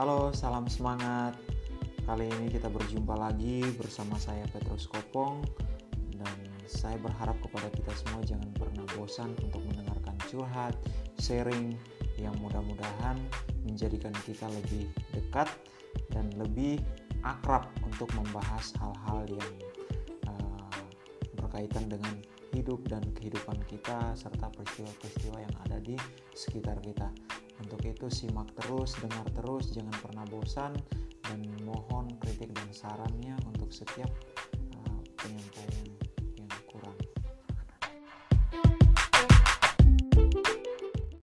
Halo, salam semangat. Kali ini kita berjumpa lagi bersama saya Petrus Kopong dan saya berharap kepada kita semua jangan pernah bosan untuk mendengarkan curhat, sharing yang mudah-mudahan menjadikan kita lebih dekat dan lebih akrab untuk membahas hal-hal yang uh, berkaitan dengan hidup dan kehidupan kita serta peristiwa-peristiwa yang ada di sekitar kita. Untuk itu simak terus, dengar terus, jangan pernah bosan dan mohon kritik dan sarannya untuk setiap